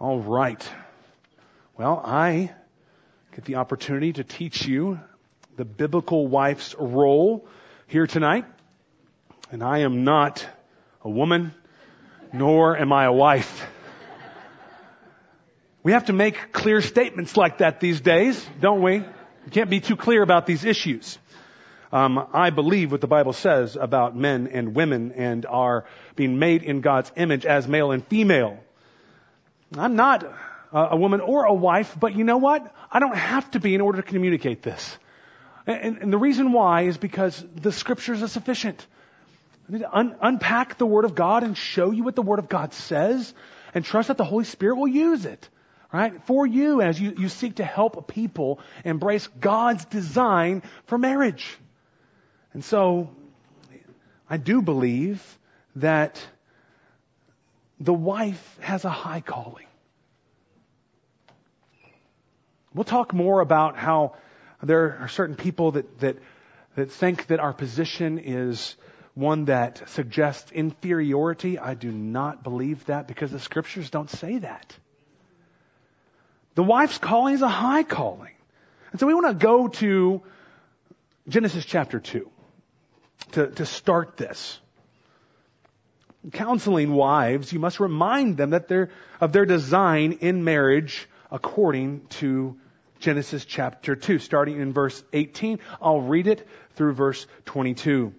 All right. Well, I get the opportunity to teach you the biblical wife's role here tonight. And I am not a woman, nor am I a wife. We have to make clear statements like that these days, don't we? You can't be too clear about these issues. Um, I believe what the Bible says about men and women and are being made in God's image as male and female. I'm not a woman or a wife, but you know what? I don't have to be in order to communicate this. And, and the reason why is because the scriptures are sufficient. I need to un- unpack the Word of God and show you what the Word of God says and trust that the Holy Spirit will use it right? For you as you, you seek to help people embrace God's design for marriage. And so, I do believe that the wife has a high calling. We'll talk more about how there are certain people that, that, that think that our position is one that suggests inferiority. I do not believe that because the scriptures don't say that. The wife's calling is a high calling. And so we want to go to Genesis chapter 2 to, to start this. Counseling wives, you must remind them that they're, of their design in marriage according to Genesis chapter 2, starting in verse 18. I'll read it through verse 22.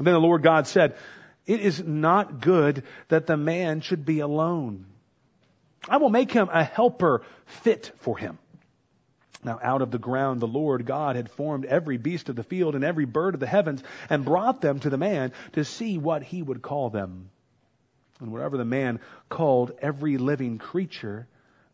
then the Lord God said, It is not good that the man should be alone. I will make him a helper fit for him. Now out of the ground the Lord God had formed every beast of the field and every bird of the heavens and brought them to the man to see what he would call them. And whatever the man called every living creature,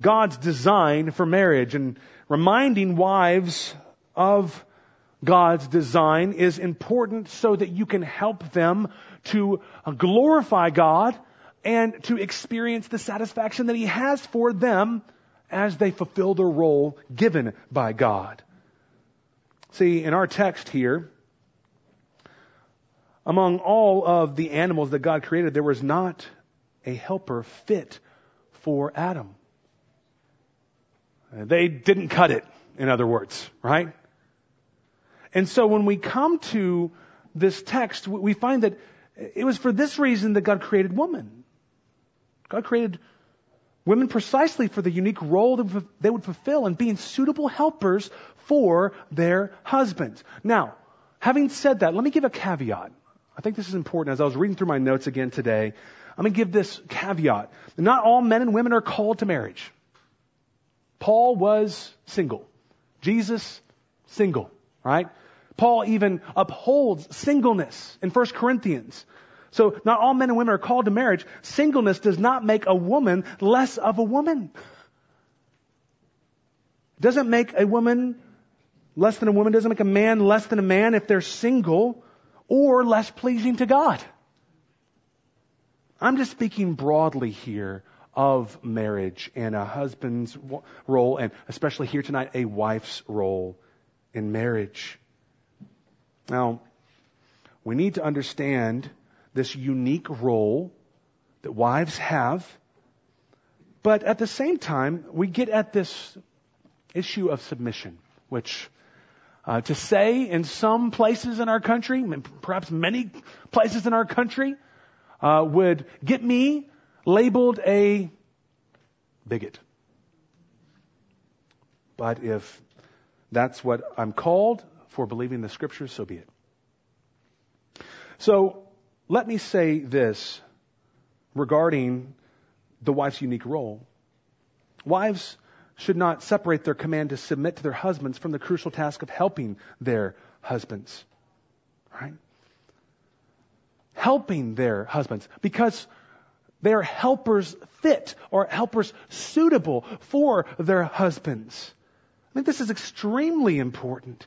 God's design for marriage and reminding wives of God's design is important so that you can help them to glorify God and to experience the satisfaction that He has for them as they fulfill the role given by God. See, in our text here, among all of the animals that God created, there was not a helper fit for Adam. Uh, they didn't cut it, in other words, right? And so when we come to this text, we find that it was for this reason that God created woman. God created women precisely for the unique role that they would fulfill in being suitable helpers for their husbands. Now, having said that, let me give a caveat. I think this is important. As I was reading through my notes again today, I'm going to give this caveat. Not all men and women are called to marriage. Paul was single. Jesus, single, right? Paul even upholds singleness in 1 Corinthians. So not all men and women are called to marriage. Singleness does not make a woman less of a woman. It doesn't make a woman less than a woman, doesn't make a man less than a man if they're single or less pleasing to God. I'm just speaking broadly here of marriage and a husband's role and especially here tonight a wife's role in marriage. Now, we need to understand this unique role that wives have. But at the same time, we get at this issue of submission, which uh, to say in some places in our country, perhaps many places in our country, uh, would get me labeled a bigot. But if that's what I'm called for believing the scriptures, so be it. So let me say this regarding the wife's unique role. Wives should not separate their command to submit to their husbands from the crucial task of helping their husbands. Right? Helping their husbands. Because They are helpers fit or helpers suitable for their husbands. I think this is extremely important.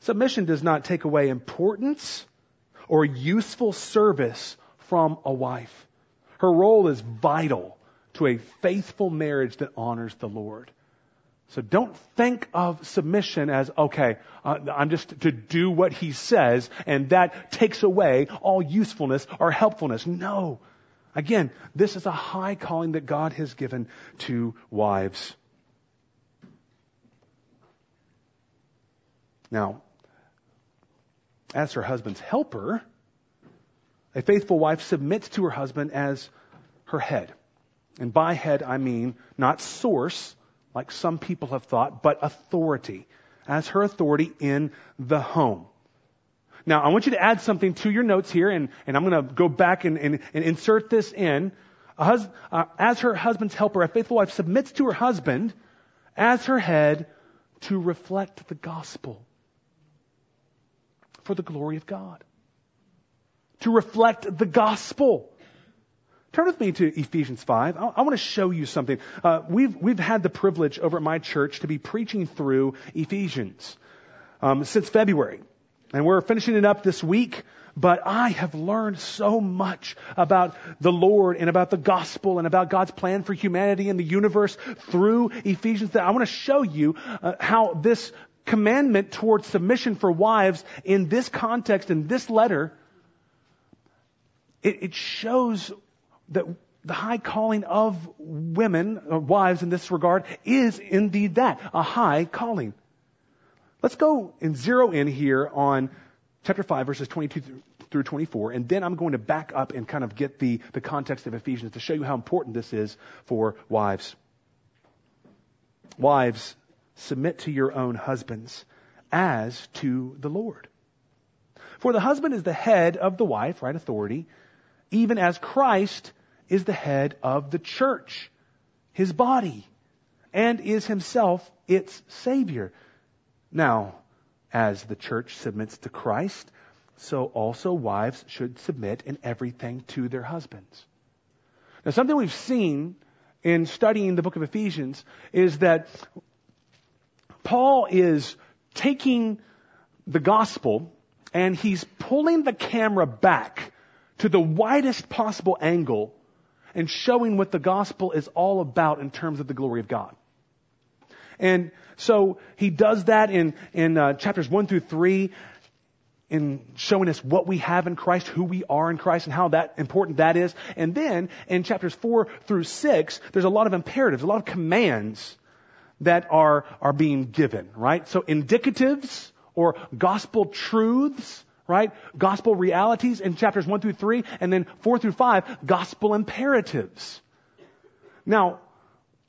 Submission does not take away importance or useful service from a wife. Her role is vital to a faithful marriage that honors the Lord. So don't think of submission as, okay, uh, I'm just to do what he says and that takes away all usefulness or helpfulness. No. Again, this is a high calling that God has given to wives. Now, as her husband's helper, a faithful wife submits to her husband as her head. And by head, I mean not source, like some people have thought, but authority, as her authority in the home. Now, I want you to add something to your notes here, and, and I'm going to go back and, and, and, insert this in. Hus, uh, as her husband's helper, a faithful wife submits to her husband as her head to reflect the gospel for the glory of God. To reflect the gospel. Turn with me to Ephesians 5. I, I want to show you something. Uh, we've, we've had the privilege over at my church to be preaching through Ephesians um, since February. And we're finishing it up this week. But I have learned so much about the Lord and about the gospel and about God's plan for humanity and the universe through Ephesians that I want to show you uh, how this commandment towards submission for wives in this context, in this letter, it, it shows that the high calling of women, or wives in this regard, is indeed that, a high calling. Let's go and zero in here on chapter 5, verses 22 through 24, and then I'm going to back up and kind of get the, the context of Ephesians to show you how important this is for wives. Wives, submit to your own husbands as to the Lord. For the husband is the head of the wife, right? Authority, even as Christ is the head of the church, his body, and is himself its Savior. Now, as the church submits to Christ, so also wives should submit in everything to their husbands. Now, something we've seen in studying the book of Ephesians is that Paul is taking the gospel and he's pulling the camera back to the widest possible angle and showing what the gospel is all about in terms of the glory of God. And so he does that in, in uh, chapters 1 through 3 in showing us what we have in Christ, who we are in Christ, and how that important that is. And then in chapters 4 through 6, there's a lot of imperatives, a lot of commands that are, are being given, right? So indicatives or gospel truths, right? Gospel realities in chapters 1 through 3, and then 4 through 5, gospel imperatives. Now,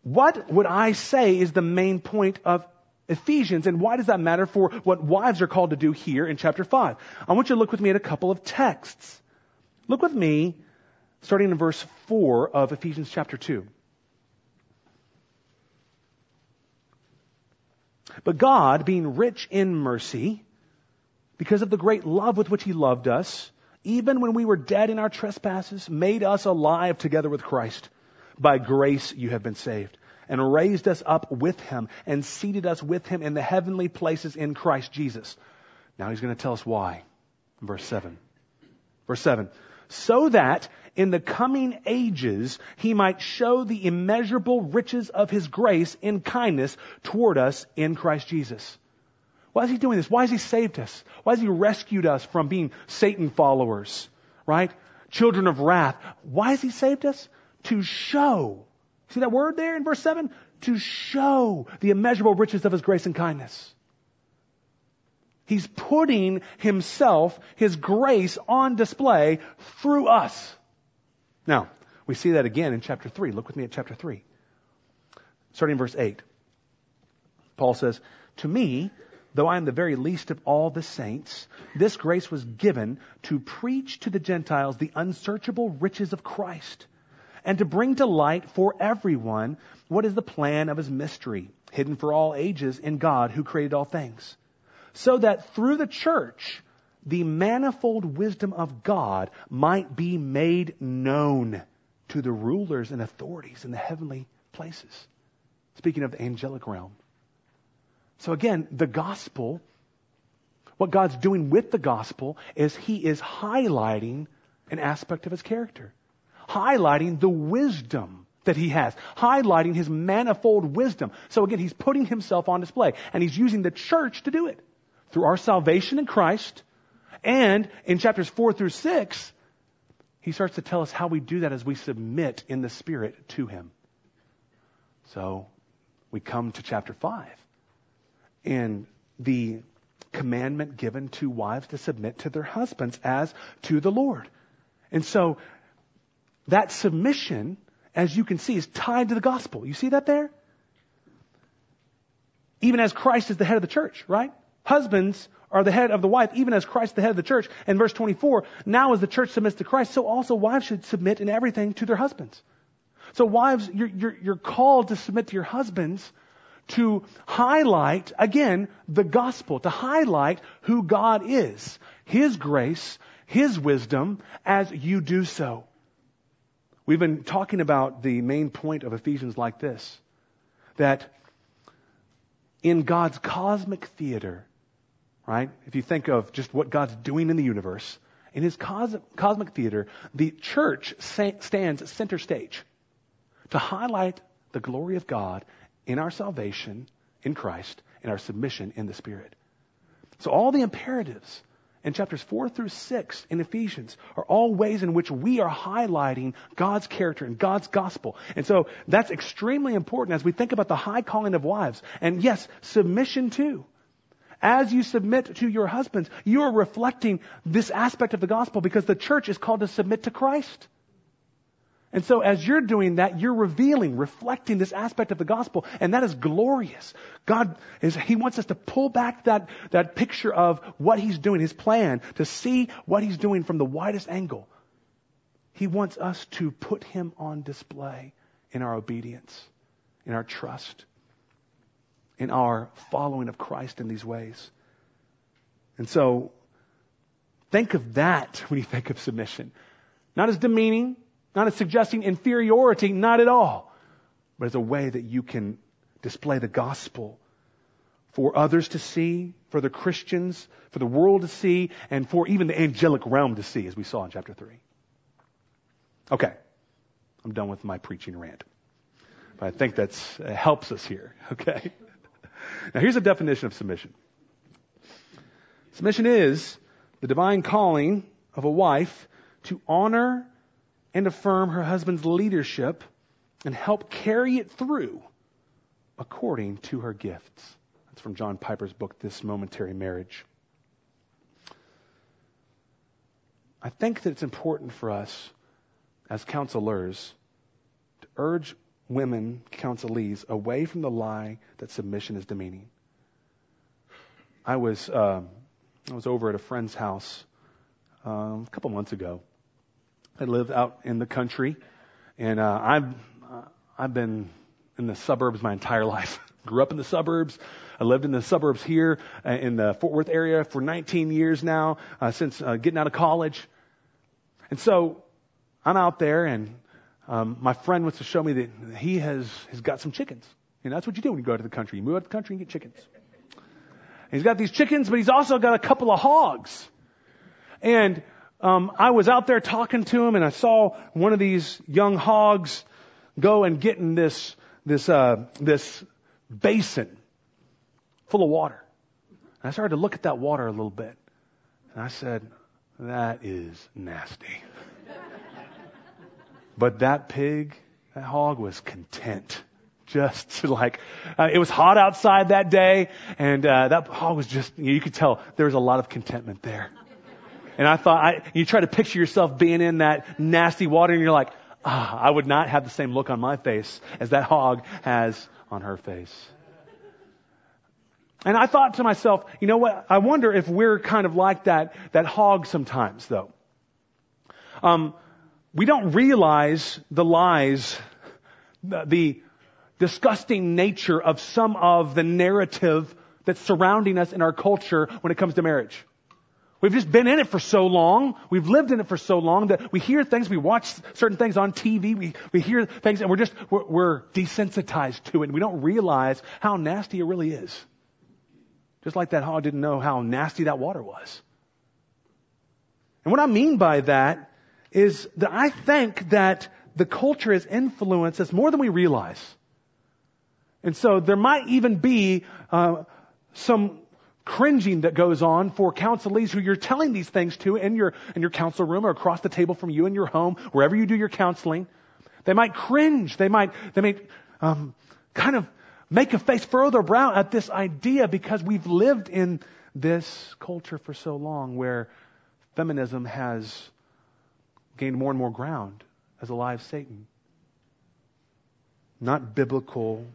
what would I say is the main point of Ephesians, and why does that matter for what wives are called to do here in chapter 5? I want you to look with me at a couple of texts. Look with me, starting in verse 4 of Ephesians chapter 2. But God, being rich in mercy, because of the great love with which He loved us, even when we were dead in our trespasses, made us alive together with Christ. By grace you have been saved, and raised us up with Him, and seated us with Him in the heavenly places in Christ Jesus. Now He's going to tell us why. Verse 7. Verse 7. So that in the coming ages he might show the immeasurable riches of his grace in kindness toward us in Christ Jesus. Why is he doing this? Why has he saved us? Why has he rescued us from being Satan followers? Right? Children of wrath. Why has he saved us? To show. See that word there in verse 7? To show the immeasurable riches of his grace and kindness. He's putting himself, his grace on display through us. Now, we see that again in chapter 3. Look with me at chapter 3. Starting in verse 8. Paul says, To me, though I am the very least of all the saints, this grace was given to preach to the Gentiles the unsearchable riches of Christ, and to bring to light for everyone what is the plan of his mystery, hidden for all ages in God who created all things, so that through the church the manifold wisdom of God might be made known to the rulers and authorities in the heavenly places. Speaking of the angelic realm. So again, the gospel, what God's doing with the gospel is he is highlighting an aspect of his character, highlighting the wisdom that he has, highlighting his manifold wisdom. So again, he's putting himself on display and he's using the church to do it through our salvation in Christ. And in chapters four through six, he starts to tell us how we do that as we submit in the Spirit to him. So we come to chapter five and the commandment given to wives to submit to their husbands as to the Lord. And so that submission as you can see, is tied to the gospel. You see that there? Even as Christ is the head of the church, right? Husbands are the head of the wife, even as Christ the head of the church. And verse 24, now as the church submits to Christ, so also wives should submit in everything to their husbands. So wives, you're, you're, you're called to submit to your husbands to highlight, again, the gospel, to highlight who God is, His grace, His wisdom, as you do so. We've been talking about the main point of Ephesians like this that in God's cosmic theater, right? If you think of just what God's doing in the universe, in his cos- cosmic theater, the church sa- stands center stage to highlight the glory of God in our salvation in Christ and our submission in the Spirit. So all the imperatives and chapters 4 through 6 in Ephesians are all ways in which we are highlighting God's character and God's gospel. And so that's extremely important as we think about the high calling of wives. And yes, submission too. As you submit to your husbands, you are reflecting this aspect of the gospel because the church is called to submit to Christ. And so as you're doing that, you're revealing, reflecting this aspect of the gospel, and that is glorious. God is, He wants us to pull back that, that picture of what He's doing, His plan, to see what He's doing from the widest angle. He wants us to put Him on display in our obedience, in our trust, in our following of Christ in these ways. And so, think of that when you think of submission. Not as demeaning, not as suggesting inferiority, not at all, but as a way that you can display the gospel for others to see, for the Christians, for the world to see, and for even the angelic realm to see, as we saw in chapter 3. Okay, I'm done with my preaching rant. But I think that uh, helps us here, okay? Now here's a definition of submission. Submission is the divine calling of a wife to honor and affirm her husband's leadership and help carry it through according to her gifts. That's from John Piper's book, This Momentary Marriage. I think that it's important for us as counselors to urge women counselees away from the lie that submission is demeaning. I was uh, I was over at a friend's house um, a couple months ago, I live out in the country, and uh, I've uh, I've been in the suburbs my entire life. Grew up in the suburbs. I lived in the suburbs here uh, in the Fort Worth area for 19 years now, uh, since uh, getting out of college. And so I'm out there, and um, my friend wants to show me that he has has got some chickens. And that's what you do when you go to the country. You move out to the country and get chickens. And he's got these chickens, but he's also got a couple of hogs. And um, I was out there talking to him, and I saw one of these young hogs go and get in this this uh, this basin full of water. And I started to look at that water a little bit, and I said, "That is nasty." but that pig, that hog, was content just like uh, it was hot outside that day, and uh, that hog was just you could tell there was a lot of contentment there. And I thought, I, you try to picture yourself being in that nasty water and you're like, ah, I would not have the same look on my face as that hog has on her face. And I thought to myself, you know what? I wonder if we're kind of like that, that hog sometimes though. Um, we don't realize the lies, the, the disgusting nature of some of the narrative that's surrounding us in our culture when it comes to marriage. We've just been in it for so long. We've lived in it for so long that we hear things, we watch certain things on TV, we, we hear things, and we're just, we're, we're desensitized to it, and we don't realize how nasty it really is. Just like that hog didn't know how nasty that water was. And what I mean by that is that I think that the culture has influenced us more than we realize. And so there might even be uh, some cringing that goes on for counselees who you're telling these things to in your in your counsel room or across the table from you in your home, wherever you do your counseling. They might cringe. They might they might um, kind of make a face, furrow their brow at this idea because we've lived in this culture for so long where feminism has gained more and more ground as a lie of Satan. Not biblical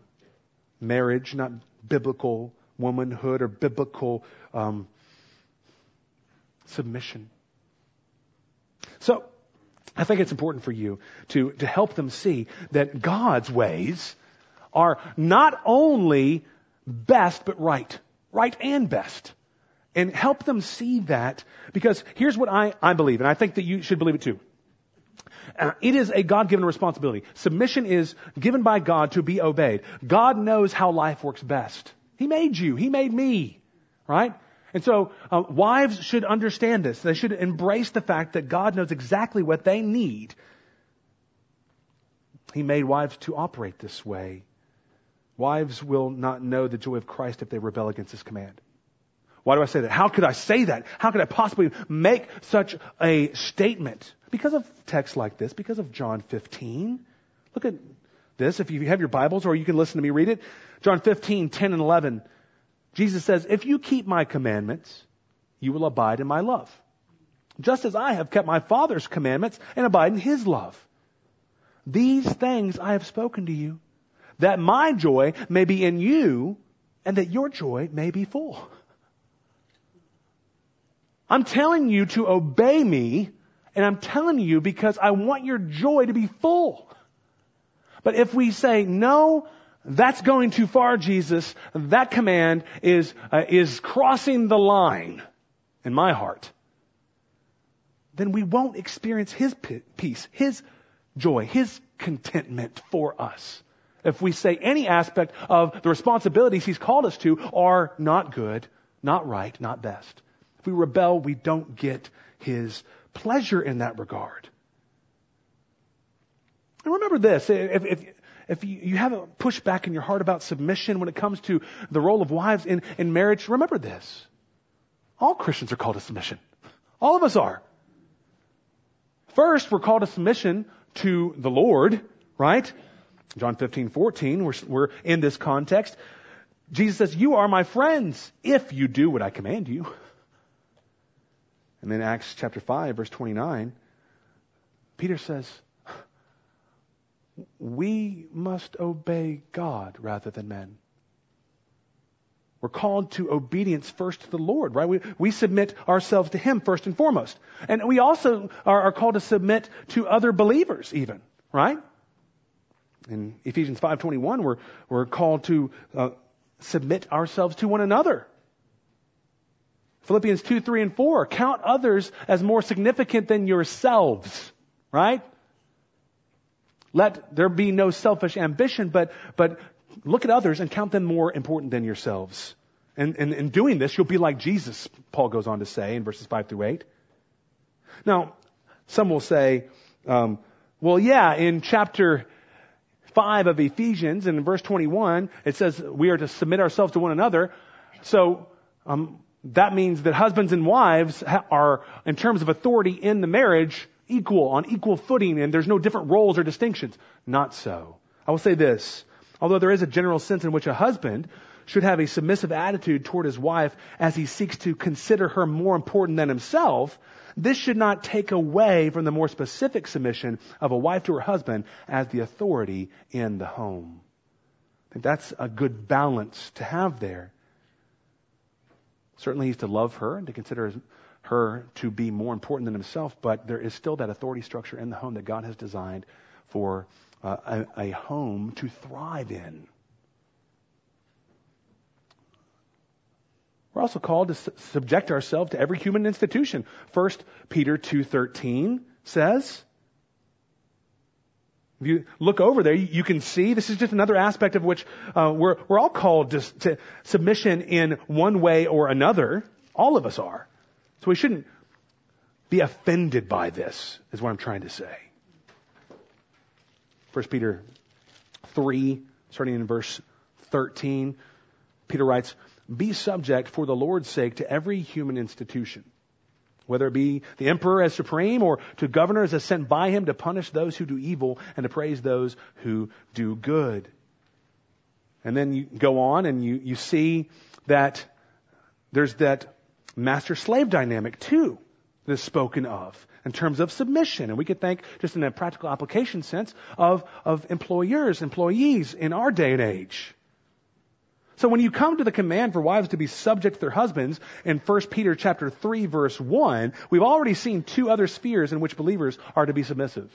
marriage, not biblical womanhood or biblical um, submission. So, I think it's important for you to, to help them see that God's ways are not only best, but right. Right and best. And help them see that because here's what I, I believe, and I think that you should believe it too. Uh, it is a God-given responsibility. Submission is given by God to be obeyed. God knows how life works best. He made you. He made me. Right? And so, uh, wives should understand this. They should embrace the fact that God knows exactly what they need. He made wives to operate this way. Wives will not know the joy of Christ if they rebel against His command. Why do I say that? How could I say that? How could I possibly make such a statement? Because of texts like this, because of John 15. Look at this. If you have your Bibles or you can listen to me read it. John 15, 10 and 11. Jesus says, if you keep my commandments, you will abide in my love. Just as I have kept my Father's commandments and abide in his love. These things I have spoken to you, that my joy may be in you and that your joy may be full. I'm telling you to obey me, and I'm telling you because I want your joy to be full. But if we say, no, that's going too far, Jesus, that command is, uh, is crossing the line in my heart, then we won't experience His peace, His joy, His contentment for us. If we say any aspect of the responsibilities He's called us to are not good, not right, not best. If we rebel, we don't get His pleasure in that regard. And remember this, if, if, if you, you have a pushback in your heart about submission when it comes to the role of wives in, in marriage, remember this. All Christians are called to submission. All of us are. First, we're called to submission to the Lord, right? John 15, 14, we're, we're in this context. Jesus says, You are my friends if you do what I command you. And then Acts chapter 5, verse 29, Peter says, we must obey God rather than men. We're called to obedience first to the Lord, right? We, we submit ourselves to Him first and foremost. And we also are, are called to submit to other believers even, right? In Ephesians 5.21, we're, we're called to uh, submit ourselves to one another. Philippians 2, 3, and 4, count others as more significant than yourselves, right? Let there be no selfish ambition, but, but look at others and count them more important than yourselves. And, and in doing this, you'll be like Jesus, Paul goes on to say in verses 5 through 8. Now, some will say, um, well, yeah, in chapter 5 of Ephesians and in verse 21, it says we are to submit ourselves to one another. So, um, that means that husbands and wives are, in terms of authority in the marriage, equal, on equal footing, and there's no different roles or distinctions. Not so. I will say this. Although there is a general sense in which a husband should have a submissive attitude toward his wife as he seeks to consider her more important than himself, this should not take away from the more specific submission of a wife to her husband as the authority in the home. I think that's a good balance to have there. Certainly he's to love her and to consider her to be more important than himself, but there is still that authority structure in the home that God has designed for uh, a, a home to thrive in. We're also called to su- subject ourselves to every human institution. First Peter 2.13 says, if you look over there, you can see this is just another aspect of which uh, we're, we're all called to, to submission in one way or another. All of us are. So we shouldn't be offended by this, is what I'm trying to say. 1 Peter 3, starting in verse 13, Peter writes, Be subject for the Lord's sake to every human institution whether it be the emperor as supreme or to governors as sent by him to punish those who do evil and to praise those who do good. And then you go on and you, you see that there's that master slave dynamic too that is spoken of in terms of submission. And we could think, just in a practical application sense, of, of employers, employees in our day and age. So when you come to the command for wives to be subject to their husbands in 1 Peter chapter 3 verse 1, we've already seen two other spheres in which believers are to be submissive.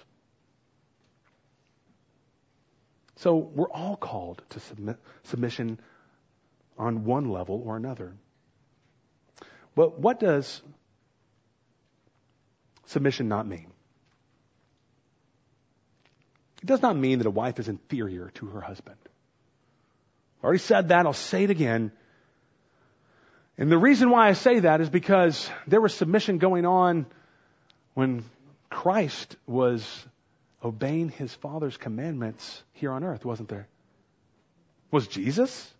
So we're all called to submit, submission on one level or another. But what does submission not mean? It does not mean that a wife is inferior to her husband. I already said that. I'll say it again. And the reason why I say that is because there was submission going on when Christ was obeying his Father's commandments here on earth, wasn't there? Was Jesus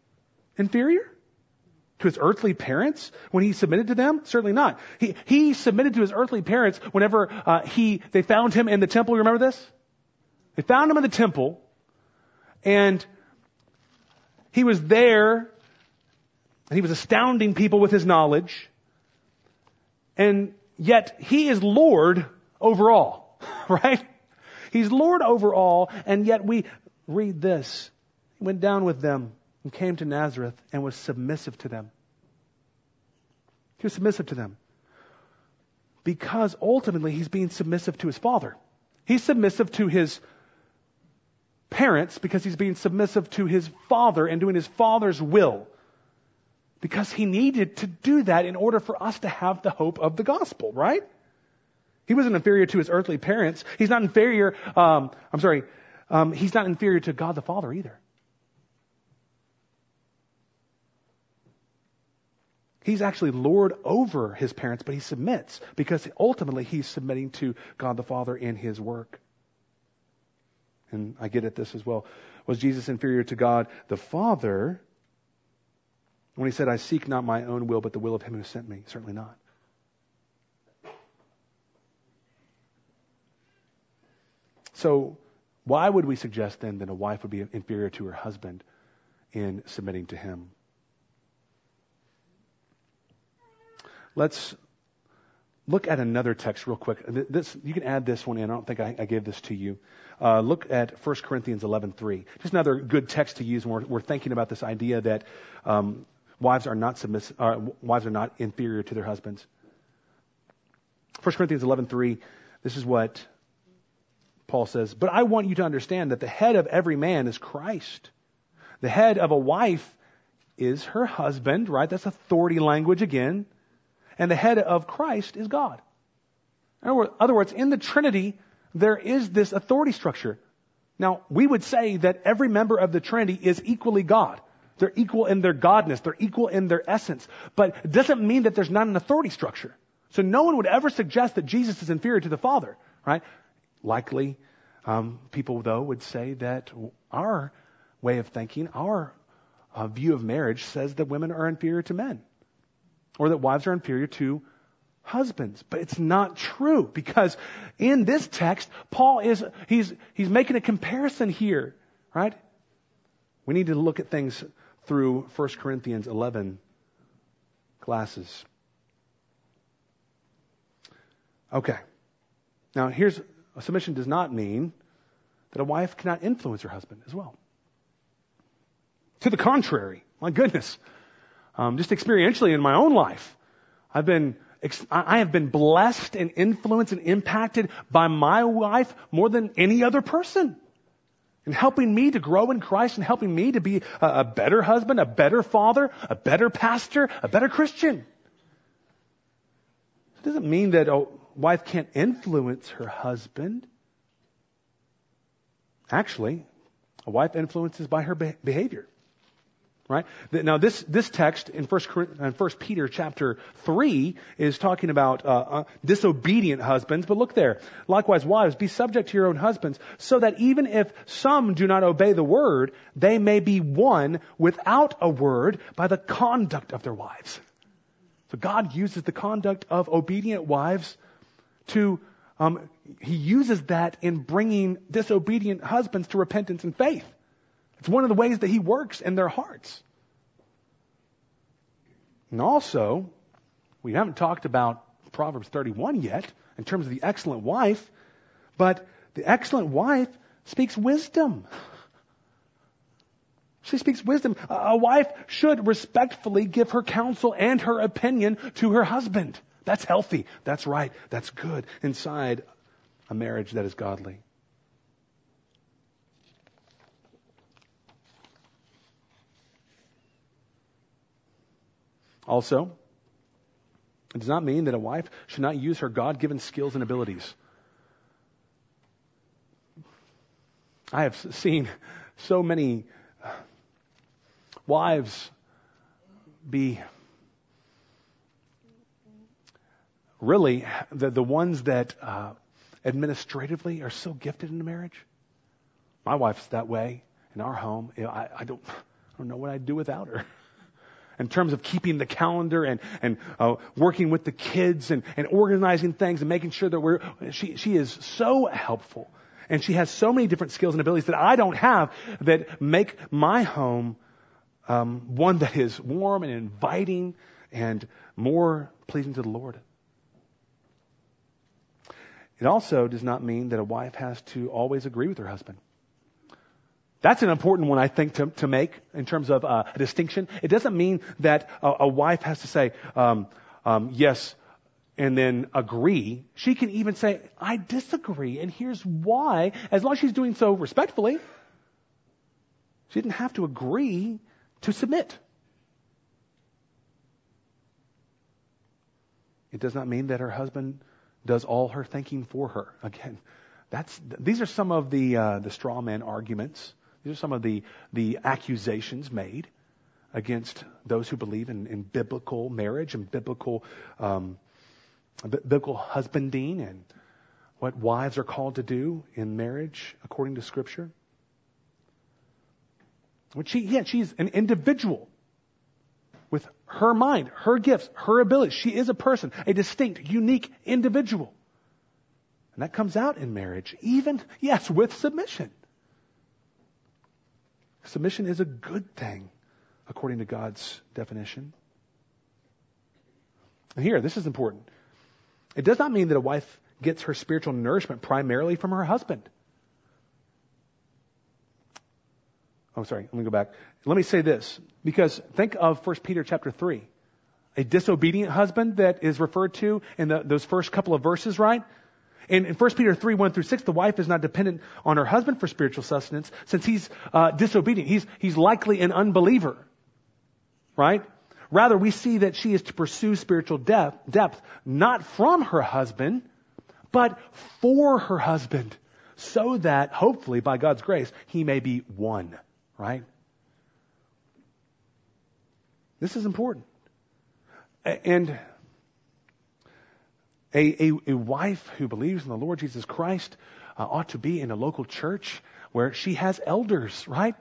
inferior to his earthly parents when he submitted to them? Certainly not. He, he submitted to his earthly parents whenever uh, he they found him in the temple. You remember this? They found him in the temple, and he was there and he was astounding people with his knowledge. And yet he is Lord over all, right? He's Lord over all, and yet we read this. He went down with them and came to Nazareth and was submissive to them. He was submissive to them. Because ultimately he's being submissive to his father. He's submissive to his parents because he's being submissive to his father and doing his father's will. Because he needed to do that in order for us to have the hope of the gospel, right? He wasn't inferior to his earthly parents. He's not inferior, um, I'm sorry, um, he's not inferior to God the Father either. He's actually Lord over his parents, but he submits because ultimately he's submitting to God the Father in his work and I get at this as well. Was Jesus inferior to God the Father when he said, I seek not my own will, but the will of him who sent me? Certainly not. So, why would we suggest then that a wife would be inferior to her husband in submitting to him? Let's look at another text real quick. This, you can add this one in. I don't think I, I gave this to you. Uh, look at 1 Corinthians 11.3. Just another good text to use when we're, we're thinking about this idea that um, wives are not submiss- uh, wives are not inferior to their husbands. 1 Corinthians 11.3, this is what Paul says. But I want you to understand that the head of every man is Christ. The head of a wife is her husband, right? That's authority language again and the head of Christ is God. In other words, in the Trinity, there is this authority structure. Now, we would say that every member of the Trinity is equally God. They're equal in their godness. They're equal in their essence. But it doesn't mean that there's not an authority structure. So no one would ever suggest that Jesus is inferior to the Father, right? Likely, um, people though would say that our way of thinking, our uh, view of marriage says that women are inferior to men or that wives are inferior to husbands. But it's not true because in this text, Paul is, he's, he's making a comparison here, right? We need to look at things through 1 Corinthians 11 glasses. Okay. Now here's, a submission does not mean that a wife cannot influence her husband as well. To the contrary, my goodness. Um, just experientially in my own life, I've been I have been blessed and influenced and impacted by my wife more than any other person. and helping me to grow in Christ and helping me to be a, a better husband, a better father, a better pastor, a better Christian. It doesn't mean that a wife can't influence her husband. Actually, a wife influences by her behavior. Right? Now this, this text in First, in First Peter chapter 3 is talking about, uh, uh, disobedient husbands, but look there. Likewise, wives, be subject to your own husbands, so that even if some do not obey the word, they may be won without a word by the conduct of their wives. So God uses the conduct of obedient wives to, um, He uses that in bringing disobedient husbands to repentance and faith. It's one of the ways that He works in their hearts. And also, we haven't talked about Proverbs 31 yet in terms of the excellent wife, but the excellent wife speaks wisdom. She speaks wisdom. A wife should respectfully give her counsel and her opinion to her husband. That's healthy. That's right. That's good inside a marriage that is godly. Also, it does not mean that a wife should not use her God given skills and abilities. I have seen so many wives be really the, the ones that uh, administratively are so gifted in the marriage. My wife's that way in our home. You know, I, I, don't, I don't know what I'd do without her. in terms of keeping the calendar and, and uh, working with the kids and, and organizing things and making sure that we're, she, she is so helpful. And she has so many different skills and abilities that I don't have that make my home um, one that is warm and inviting and more pleasing to the Lord. It also does not mean that a wife has to always agree with her husband. That's an important one, I think, to, to make in terms of uh, a distinction. It doesn't mean that a, a wife has to say, um, um, yes, and then agree. She can even say, I disagree, and here's why, as long as she's doing so respectfully. She didn't have to agree to submit. It does not mean that her husband does all her thinking for her. Again, that's, these are some of the, uh, the straw man arguments these are some of the, the accusations made against those who believe in, in biblical marriage and biblical, um, biblical husbanding and what wives are called to do in marriage according to Scripture. But she, yeah, she's an individual with her mind, her gifts, her abilities. She is a person, a distinct, unique individual. And that comes out in marriage, even, yes, with submission. Submission is a good thing, according to God's definition. And here, this is important. It does not mean that a wife gets her spiritual nourishment primarily from her husband. Oh, sorry. Let me go back. Let me say this, because think of 1 Peter chapter 3. A disobedient husband that is referred to in the, those first couple of verses, right? In, in 1 Peter 3, 1 through 6, the wife is not dependent on her husband for spiritual sustenance since he's uh, disobedient. He's, he's likely an unbeliever. Right? Rather, we see that she is to pursue spiritual depth, depth not from her husband, but for her husband, so that, hopefully, by God's grace, he may be won. Right? This is important. And a, a, a wife who believes in the Lord Jesus Christ uh, ought to be in a local church where she has elders, right?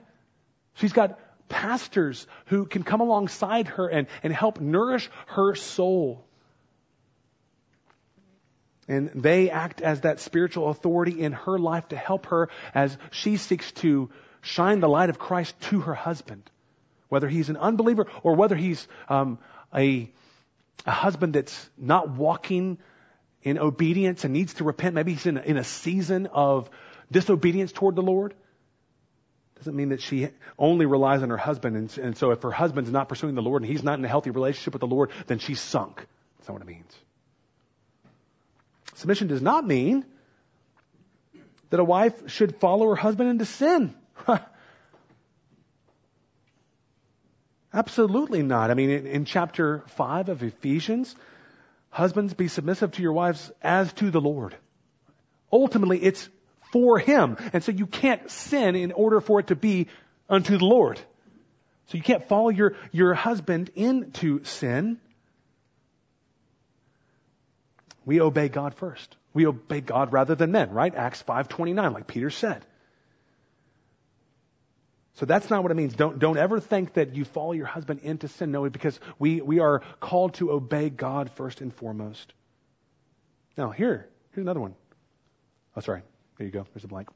She's got pastors who can come alongside her and, and help nourish her soul. And they act as that spiritual authority in her life to help her as she seeks to shine the light of Christ to her husband. Whether he's an unbeliever or whether he's um, a, a husband that's not walking in obedience and needs to repent. Maybe he's in a, in a season of disobedience toward the Lord. Doesn't mean that she only relies on her husband. And, and so if her husband's not pursuing the Lord and he's not in a healthy relationship with the Lord, then she's sunk. That's not what it means. Submission does not mean that a wife should follow her husband into sin. Absolutely not. I mean, in, in, chapter 5 of Ephesians, husbands be submissive to your wives as to the Lord. Ultimately, it's for Him. And so you can't sin in order for it to be unto the Lord. So you can't follow your, your husband into sin. We obey God first. We obey God rather than men, right? Acts 5.29, like Peter said. So that's not what it means. Don't, don't ever think that you follow your husband into sin. No, because we, we are called to obey God first and foremost. Now, here, here's another one. Oh, sorry. There you go. There's a blank.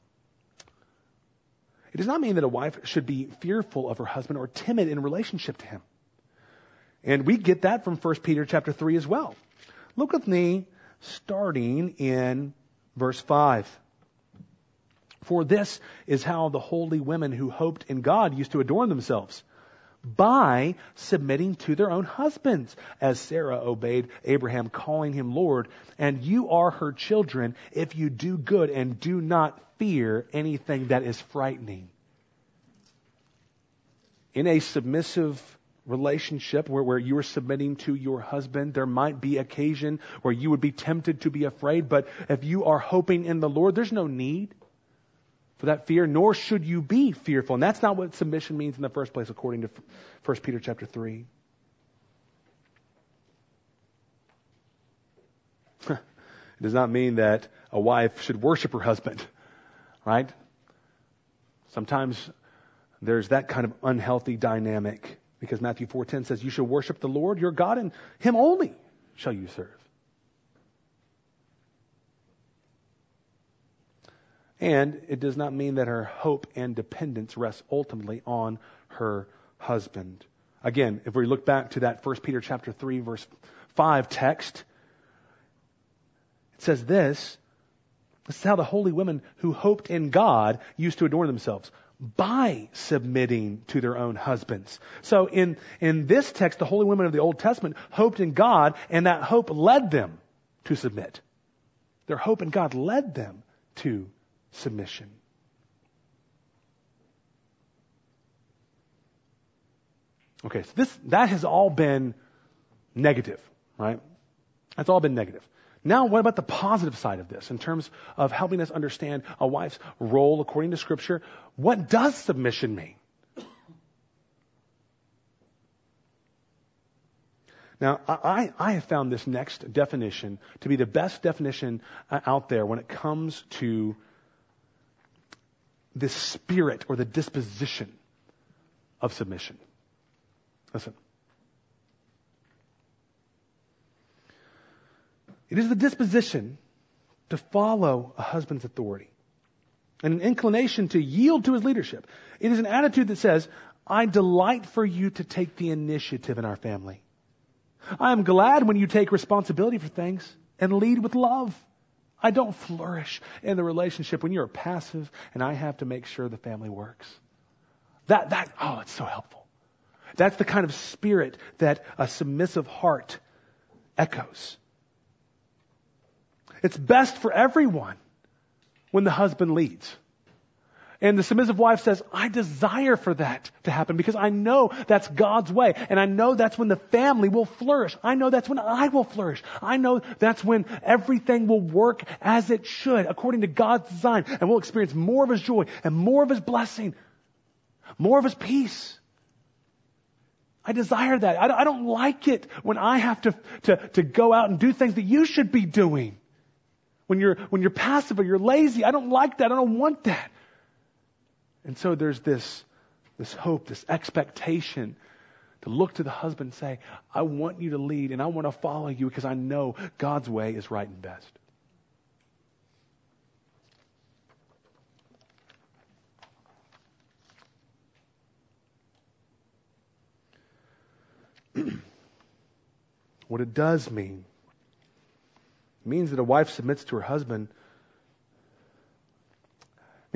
It does not mean that a wife should be fearful of her husband or timid in relationship to him. And we get that from 1 Peter chapter 3 as well. Look with me starting in verse 5. For this is how the holy women who hoped in God used to adorn themselves by submitting to their own husbands, as Sarah obeyed Abraham, calling him Lord. And you are her children if you do good and do not fear anything that is frightening. In a submissive relationship where, where you are submitting to your husband, there might be occasion where you would be tempted to be afraid, but if you are hoping in the Lord, there's no need for that fear, nor should you be fearful. And that's not what submission means in the first place, according to 1 Peter chapter 3. it does not mean that a wife should worship her husband, right? Sometimes there's that kind of unhealthy dynamic because Matthew 4:10 says you shall worship the Lord your God and him only shall you serve. And it does not mean that her hope and dependence rests ultimately on her husband. Again, if we look back to that 1 Peter chapter 3 verse 5 text, it says this, this is how the holy women who hoped in God used to adorn themselves by submitting to their own husbands. So in, in this text, the holy women of the Old Testament hoped in God and that hope led them to submit. Their hope in God led them to submission. Okay, so this, that has all been negative, right? That's all been negative. Now, what about the positive side of this in terms of helping us understand a wife's role according to Scripture? What does submission mean? Now, I, I have found this next definition to be the best definition uh, out there when it comes to the spirit or the disposition of submission. Listen. It is the disposition to follow a husband's authority and an inclination to yield to his leadership. It is an attitude that says, I delight for you to take the initiative in our family. I am glad when you take responsibility for things and lead with love. I don't flourish in the relationship when you're passive and I have to make sure the family works. That, that, oh, it's so helpful. That's the kind of spirit that a submissive heart echoes. It's best for everyone when the husband leads. And the submissive wife says, I desire for that to happen because I know that's God's way. And I know that's when the family will flourish. I know that's when I will flourish. I know that's when everything will work as it should according to God's design. And we'll experience more of His joy and more of His blessing, more of His peace. I desire that. I don't like it when I have to, to, to go out and do things that you should be doing. When you're, when you're passive or you're lazy, I don't like that. I don't want that. And so there's this, this hope, this expectation to look to the husband and say, I want you to lead and I want to follow you because I know God's way is right and best. what it does mean means that a wife submits to her husband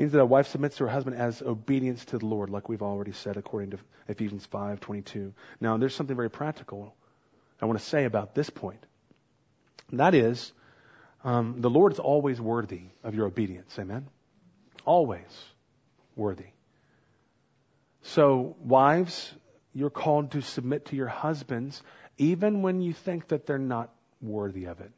means that a wife submits to her husband as obedience to the Lord, like we've already said, according to Ephesians 5:22. Now, there's something very practical I want to say about this point. And that is, um, the Lord is always worthy of your obedience. Amen. Always worthy. So, wives, you're called to submit to your husbands even when you think that they're not worthy of it.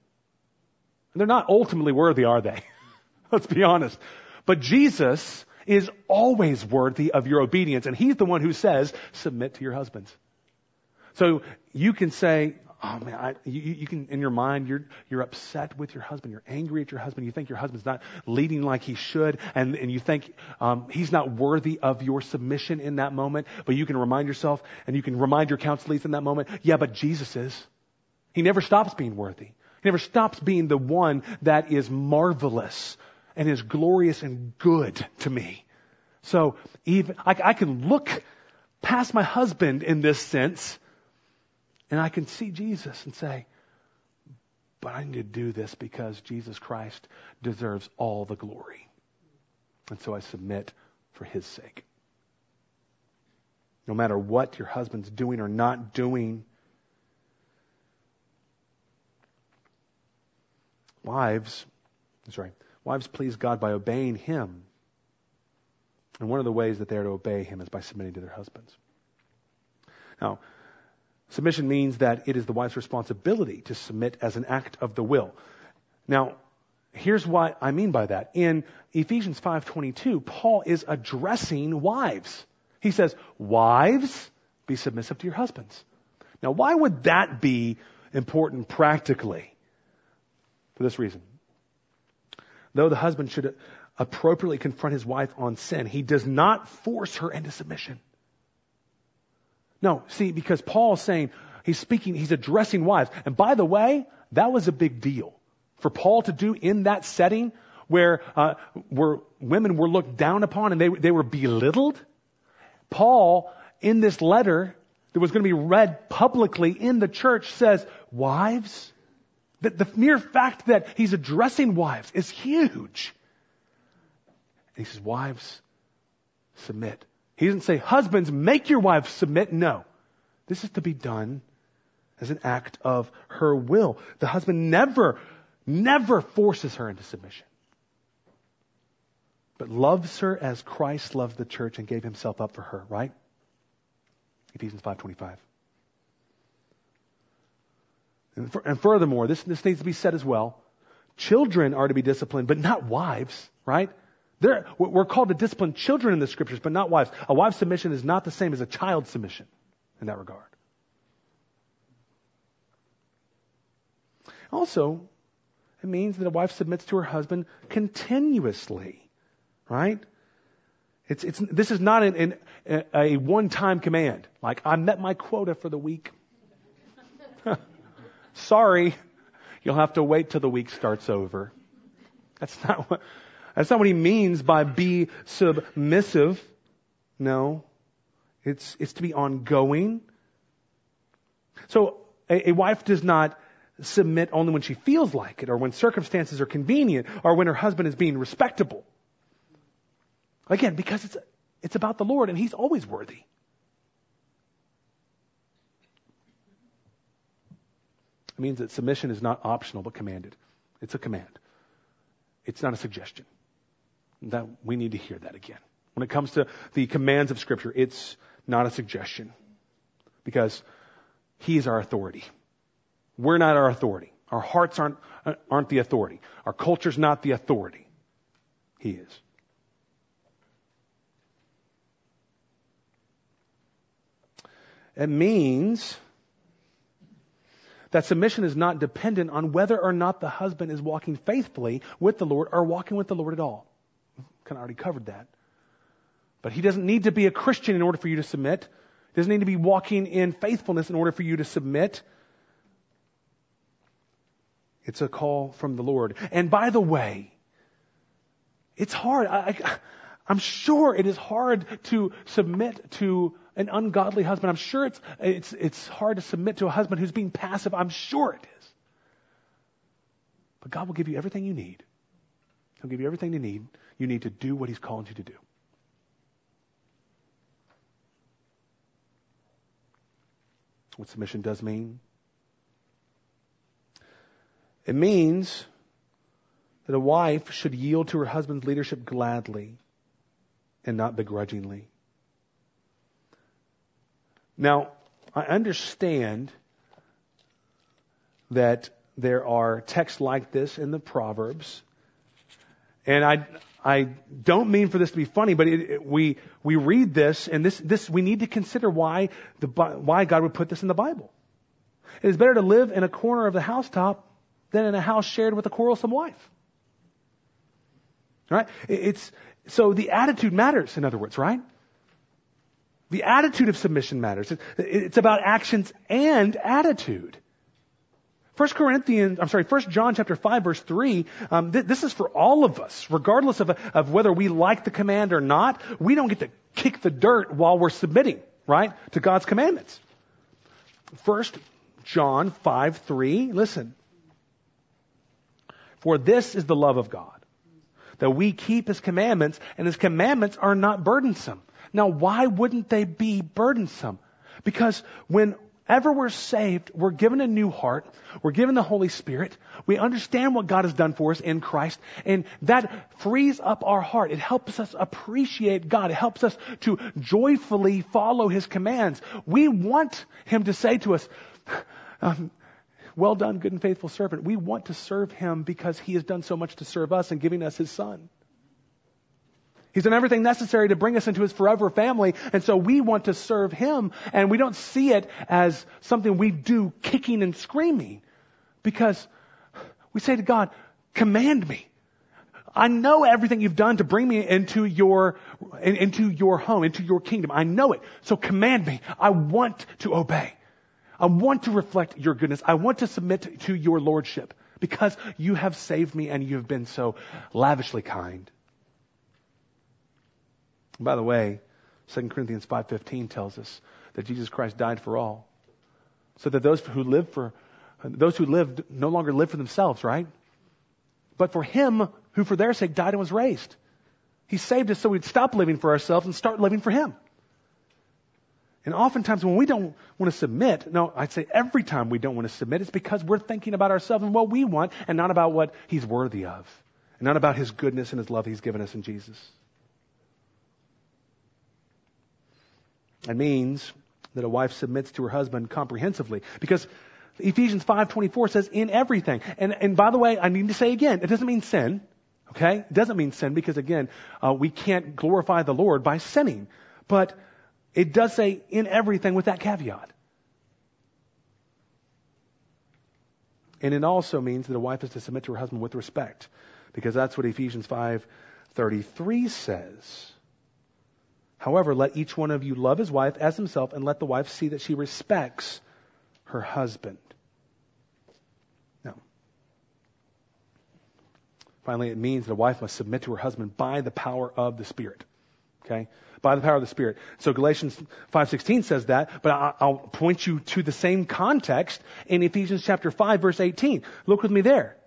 They're not ultimately worthy, are they? Let's be honest. But Jesus is always worthy of your obedience, and He's the one who says, submit to your husbands. So you can say, oh man, I, you, you, can, in your mind, you're, you're upset with your husband. You're angry at your husband. You think your husband's not leading like he should. And, and you think, um, he's not worthy of your submission in that moment. But you can remind yourself and you can remind your counselees in that moment, yeah, but Jesus is. He never stops being worthy. He never stops being the one that is marvelous and is glorious and good to me. So even, I, I can look past my husband in this sense and I can see Jesus and say, but I need to do this because Jesus Christ deserves all the glory. And so I submit for his sake. No matter what your husband's doing or not doing, wives, sorry, wives please God by obeying him. And one of the ways that they're to obey him is by submitting to their husbands. Now, Submission means that it is the wife's responsibility to submit as an act of the will. Now, here's what I mean by that. In Ephesians 5:22, Paul is addressing wives. He says, "Wives, be submissive to your husbands." Now, why would that be important practically? For this reason. Though the husband should appropriately confront his wife on sin, he does not force her into submission. No, see, because Paul is saying, he's speaking, he's addressing wives. And by the way, that was a big deal for Paul to do in that setting where, uh, where women were looked down upon and they, they were belittled. Paul, in this letter that was going to be read publicly in the church, says, Wives, that the mere fact that he's addressing wives is huge. And he says, Wives, submit he doesn't say, husbands, make your wives submit. No. This is to be done as an act of her will. The husband never, never forces her into submission, but loves her as Christ loved the church and gave himself up for her, right? Ephesians 5.25. And, for, and furthermore, this, this needs to be said as well. Children are to be disciplined, but not wives, right? They're, we're called to discipline children in the scriptures, but not wives. A wife's submission is not the same as a child's submission in that regard. Also, it means that a wife submits to her husband continuously, right? It's, it's, this is not an, an, a one-time command. Like, I met my quota for the week. Sorry, you'll have to wait till the week starts over. That's not what, that's not what he means by be submissive. No. It's, it's to be ongoing. So a, a wife does not submit only when she feels like it or when circumstances are convenient or when her husband is being respectable. Again, because it's, it's about the Lord and he's always worthy. It means that submission is not optional but commanded. It's a command. It's not a suggestion. That we need to hear that again. When it comes to the commands of Scripture, it's not a suggestion because He is our authority. We're not our authority. Our hearts aren't, aren't the authority. Our culture's not the authority. He is. It means that submission is not dependent on whether or not the husband is walking faithfully with the Lord or walking with the Lord at all kind of already covered that. But he doesn't need to be a Christian in order for you to submit. He doesn't need to be walking in faithfulness in order for you to submit. It's a call from the Lord. And by the way, it's hard. I, am sure it is hard to submit to an ungodly husband. I'm sure it's, it's, it's hard to submit to a husband who's being passive. I'm sure it is. But God will give you everything you need. He'll give you everything you need you need to do what He's called you to do. What submission does mean? It means that a wife should yield to her husband's leadership gladly and not begrudgingly. Now, I understand that there are texts like this in the Proverbs. And I, I don't mean for this to be funny, but it, it, we, we read this and this, this, we need to consider why the, why God would put this in the Bible. It is better to live in a corner of the housetop than in a house shared with a quarrelsome wife. Right? It's, so the attitude matters, in other words, right? The attitude of submission matters. It's about actions and attitude. 1 Corinthians, I'm sorry, 1 John chapter 5 verse 3, um, th- this is for all of us, regardless of, of whether we like the command or not. We don't get to kick the dirt while we're submitting, right, to God's commandments. 1 John 5 3, listen. For this is the love of God, that we keep His commandments, and His commandments are not burdensome. Now, why wouldn't they be burdensome? Because whenever we're saved, we're given a new heart, we're given the Holy Spirit, we understand what God has done for us in Christ, and that frees up our heart. It helps us appreciate God. It helps us to joyfully follow His commands. We want Him to say to us, um, well done, good and faithful servant. We want to serve Him because He has done so much to serve us in giving us His Son. He's done everything necessary to bring us into his forever family. And so we want to serve him and we don't see it as something we do kicking and screaming because we say to God, command me. I know everything you've done to bring me into your, into your home, into your kingdom. I know it. So command me. I want to obey. I want to reflect your goodness. I want to submit to your lordship because you have saved me and you have been so lavishly kind. By the way, 2 Corinthians 5:15 tells us that Jesus Christ died for all. So that those who live for those who lived no longer live for themselves, right? But for him who for their sake died and was raised. He saved us so we'd stop living for ourselves and start living for him. And oftentimes when we don't want to submit, no, I'd say every time we don't want to submit, it's because we're thinking about ourselves and what we want and not about what he's worthy of. And not about his goodness and his love he's given us in Jesus. It means that a wife submits to her husband comprehensively because Ephesians 5:24 says in everything. And and by the way, I need to say again, it doesn't mean sin. Okay? It doesn't mean sin because again, uh, we can't glorify the Lord by sinning. But it does say in everything with that caveat. And it also means that a wife is to submit to her husband with respect because that's what Ephesians 5:33 says. However, let each one of you love his wife as himself, and let the wife see that she respects her husband. Now, finally, it means that a wife must submit to her husband by the power of the Spirit. Okay? By the power of the Spirit. So Galatians 5.16 says that, but I'll point you to the same context in Ephesians chapter 5 verse 18. Look with me there.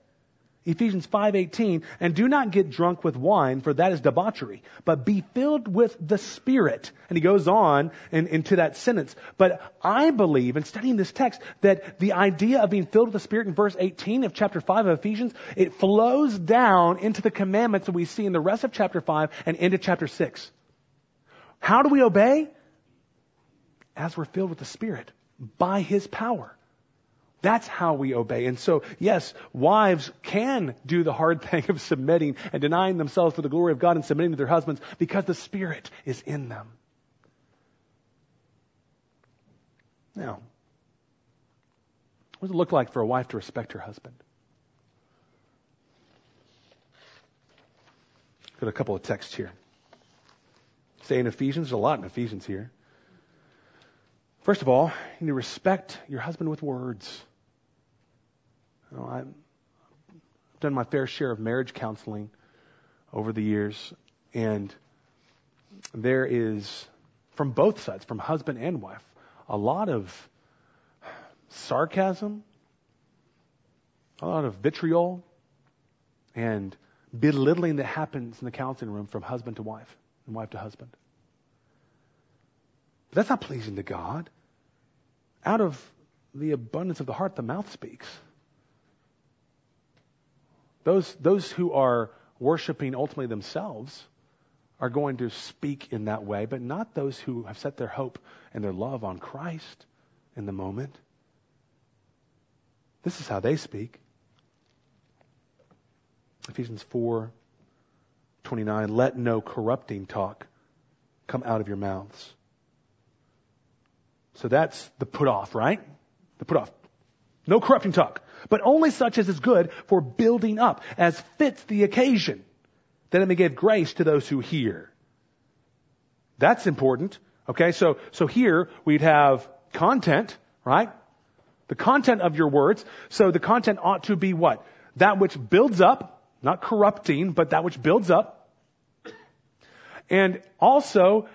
Ephesians 5:18, and do not get drunk with wine, for that is debauchery, but be filled with the Spirit. And he goes on in, into that sentence. But I believe, in studying this text, that the idea of being filled with the Spirit in verse 18 of chapter 5 of Ephesians, it flows down into the commandments that we see in the rest of chapter 5 and into chapter 6. How do we obey? As we're filled with the Spirit, by His power. That's how we obey. And so, yes, wives can do the hard thing of submitting and denying themselves for the glory of God and submitting to their husbands because the Spirit is in them. Now, what does it look like for a wife to respect her husband? Got a couple of texts here. Say in Ephesians, there's a lot in Ephesians here. First of all, you need to respect your husband with words. You know, I've done my fair share of marriage counseling over the years, and there is, from both sides, from husband and wife, a lot of sarcasm, a lot of vitriol, and belittling that happens in the counseling room from husband to wife and wife to husband. But that's not pleasing to God. Out of the abundance of the heart, the mouth speaks. Those, those who are worshiping ultimately themselves are going to speak in that way, but not those who have set their hope and their love on Christ in the moment. This is how they speak. Ephesians 4 29, let no corrupting talk come out of your mouths. So that's the put off, right? The put off. No corrupting talk, but only such as is good for building up, as fits the occasion, that it may give grace to those who hear. That's important. Okay, so, so here we'd have content, right? The content of your words. So the content ought to be what? That which builds up, not corrupting, but that which builds up. And also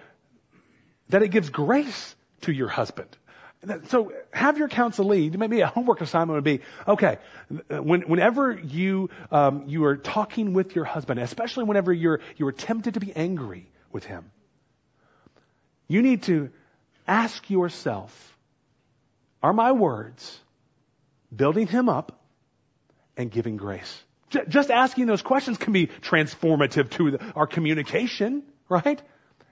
that it gives grace to your husband. So have your counselee, maybe a homework assignment would be, okay, when, whenever you, um, you are talking with your husband, especially whenever you're, you're tempted to be angry with him, you need to ask yourself, are my words building him up and giving grace? Just asking those questions can be transformative to our communication, right?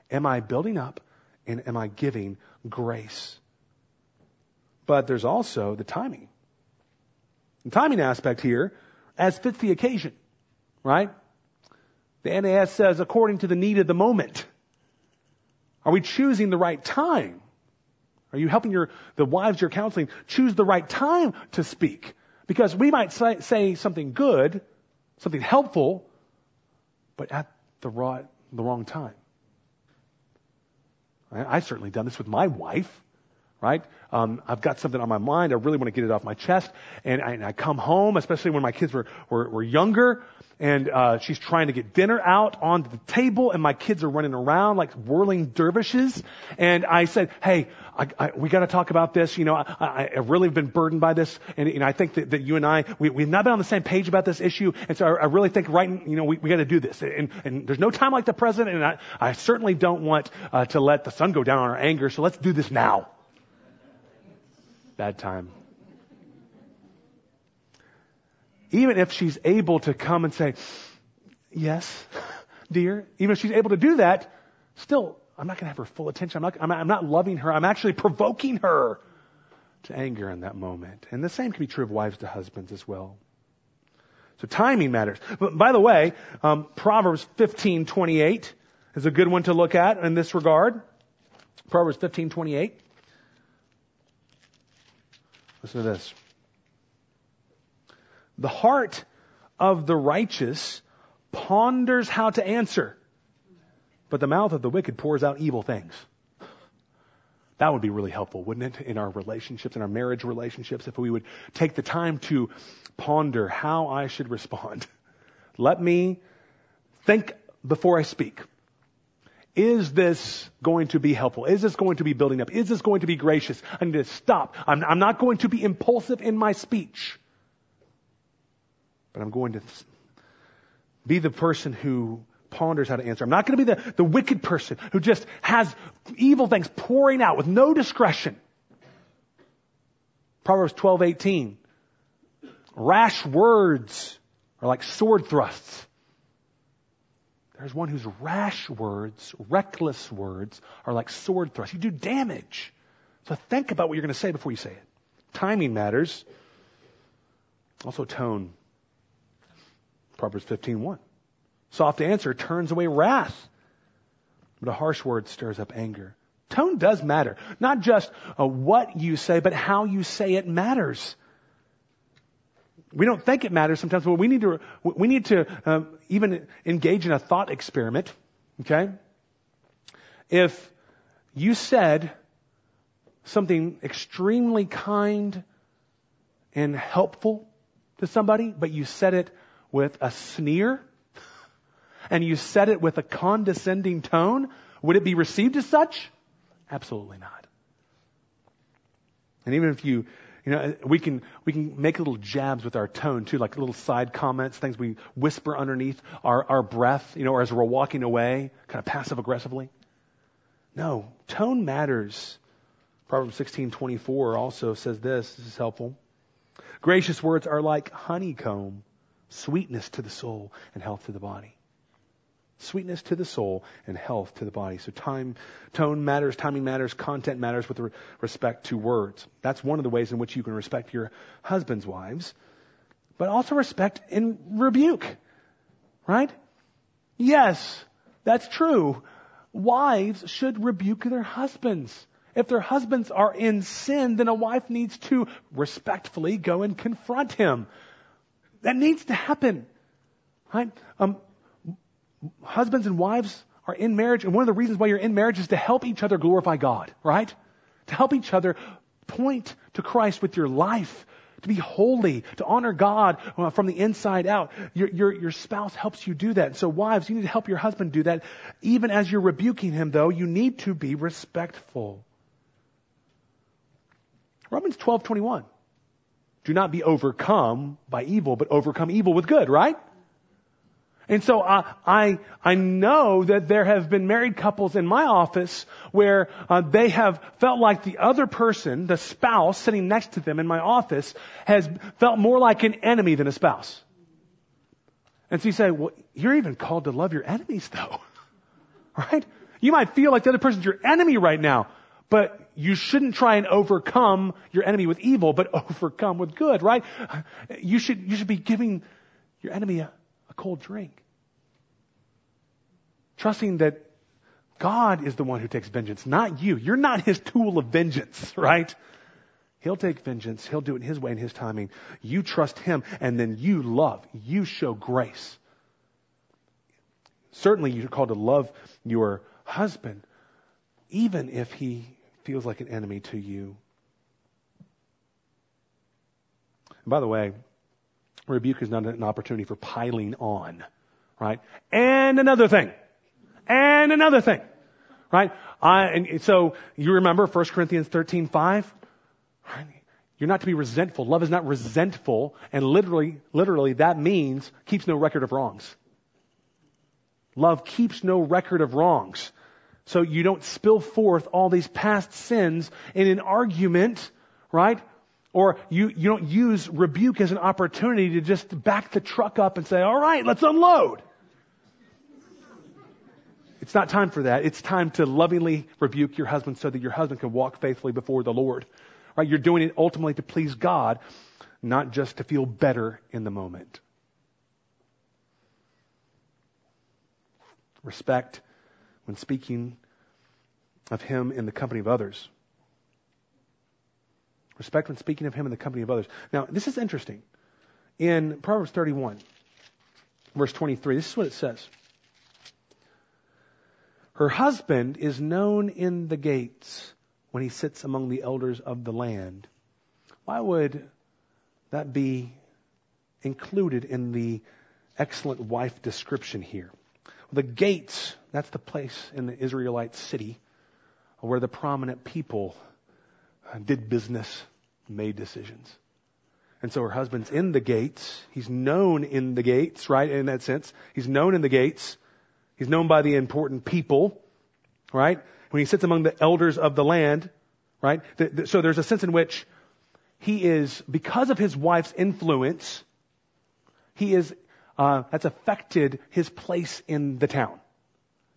Am I building up and am I giving grace? But there's also the timing. The timing aspect here, as fits the occasion, right? The NAS says according to the need of the moment. Are we choosing the right time? Are you helping your, the wives you're counseling choose the right time to speak? Because we might say, say something good, something helpful, but at the right, the wrong time. I, I've certainly done this with my wife right? Um, I've got something on my mind. I really want to get it off my chest. And I, and I come home, especially when my kids were, were, were younger, and uh, she's trying to get dinner out onto the table, and my kids are running around like whirling dervishes. And I said, "Hey, I, I, we got to talk about this. You know, I, I really have been burdened by this, and know, I think that, that you and I, we, we've not been on the same page about this issue, and so I, I really think right, you know, we, we got to do this. And, and there's no time like the present, and I, I certainly don't want uh, to let the sun go down on our anger. So let's do this now." Bad time. Even if she's able to come and say, yes, dear, even if she's able to do that, still, I'm not going to have her full attention. I'm not, I'm, I'm not loving her. I'm actually provoking her to anger in that moment. And the same can be true of wives to husbands as well. So timing matters. But by the way, um, Proverbs 15:28 is a good one to look at in this regard. Proverbs 15:28. Listen to this. The heart of the righteous ponders how to answer, but the mouth of the wicked pours out evil things. That would be really helpful, wouldn't it, in our relationships, in our marriage relationships, if we would take the time to ponder how I should respond. Let me think before I speak. Is this going to be helpful? Is this going to be building up? Is this going to be gracious? I need to stop. I'm, I'm not going to be impulsive in my speech, but I'm going to be the person who ponders how to answer. I'm not going to be the, the wicked person who just has evil things pouring out with no discretion. Proverbs 12:18. Rash words are like sword thrusts. There's one whose rash words, reckless words, are like sword thrusts. You do damage. So think about what you're going to say before you say it. Timing matters. Also tone. Proverbs 15:1. Soft answer turns away wrath, but a harsh word stirs up anger. Tone does matter. Not just uh, what you say, but how you say it matters. We don't think it matters sometimes, but we need to, we need to um, even engage in a thought experiment. Okay? If you said something extremely kind and helpful to somebody, but you said it with a sneer, and you said it with a condescending tone, would it be received as such? Absolutely not. And even if you you know, we can, we can make little jabs with our tone too, like little side comments, things we whisper underneath our, our breath, you know, or as we're walking away, kind of passive aggressively. No, tone matters. Proverbs 16:24 also says this. This is helpful. Gracious words are like honeycomb, Sweetness to the soul and health to the body. Sweetness to the soul and health to the body. So time, tone matters, timing matters, content matters with respect to words. That's one of the ways in which you can respect your husband's wives. But also respect in rebuke. Right? Yes, that's true. Wives should rebuke their husbands. If their husbands are in sin, then a wife needs to respectfully go and confront him. That needs to happen. Right? Um, husbands and wives are in marriage, and one of the reasons why you're in marriage is to help each other glorify God, right? To help each other point to Christ with your life, to be holy, to honor God uh, from the inside out. Your, your, your spouse helps you do that. So wives, you need to help your husband do that. Even as you're rebuking him though, you need to be respectful. Romans 12:21. Do not be overcome by evil, but overcome evil with good, right? And so I, I, I know that there have been married couples in my office where uh, they have felt like the other person, the spouse sitting next to them in my office, has felt more like an enemy than a spouse. And so you say, well, you're even called to love your enemies though. right? You might feel like the other person's your enemy right now, but you shouldn't try and overcome your enemy with evil, but overcome with good, right? You should, you should be giving your enemy a, a cold drink. Trusting that God is the one who takes vengeance, not you. You're not his tool of vengeance, right? He'll take vengeance. He'll do it in his way and his timing. You trust him and then you love. You show grace. Certainly you're called to love your husband, even if he feels like an enemy to you. And by the way, rebuke is not an opportunity for piling on, right? And another thing. And another thing. Right? I, and so you remember 1 Corinthians 13, 5? Right? You're not to be resentful. Love is not resentful, and literally, literally that means keeps no record of wrongs. Love keeps no record of wrongs. So you don't spill forth all these past sins in an argument, right? Or you, you don't use rebuke as an opportunity to just back the truck up and say, all right, let's unload. It's not time for that. It's time to lovingly rebuke your husband so that your husband can walk faithfully before the Lord. Right? You're doing it ultimately to please God, not just to feel better in the moment. Respect when speaking of him in the company of others. Respect when speaking of him in the company of others. Now, this is interesting. In Proverbs 31, verse 23, this is what it says. Her husband is known in the gates when he sits among the elders of the land. Why would that be included in the excellent wife description here? The gates, that's the place in the Israelite city where the prominent people did business, made decisions. And so her husband's in the gates. He's known in the gates, right? In that sense. He's known in the gates. He's known by the important people, right? When he sits among the elders of the land, right? So there's a sense in which he is, because of his wife's influence, he is uh, that's affected his place in the town.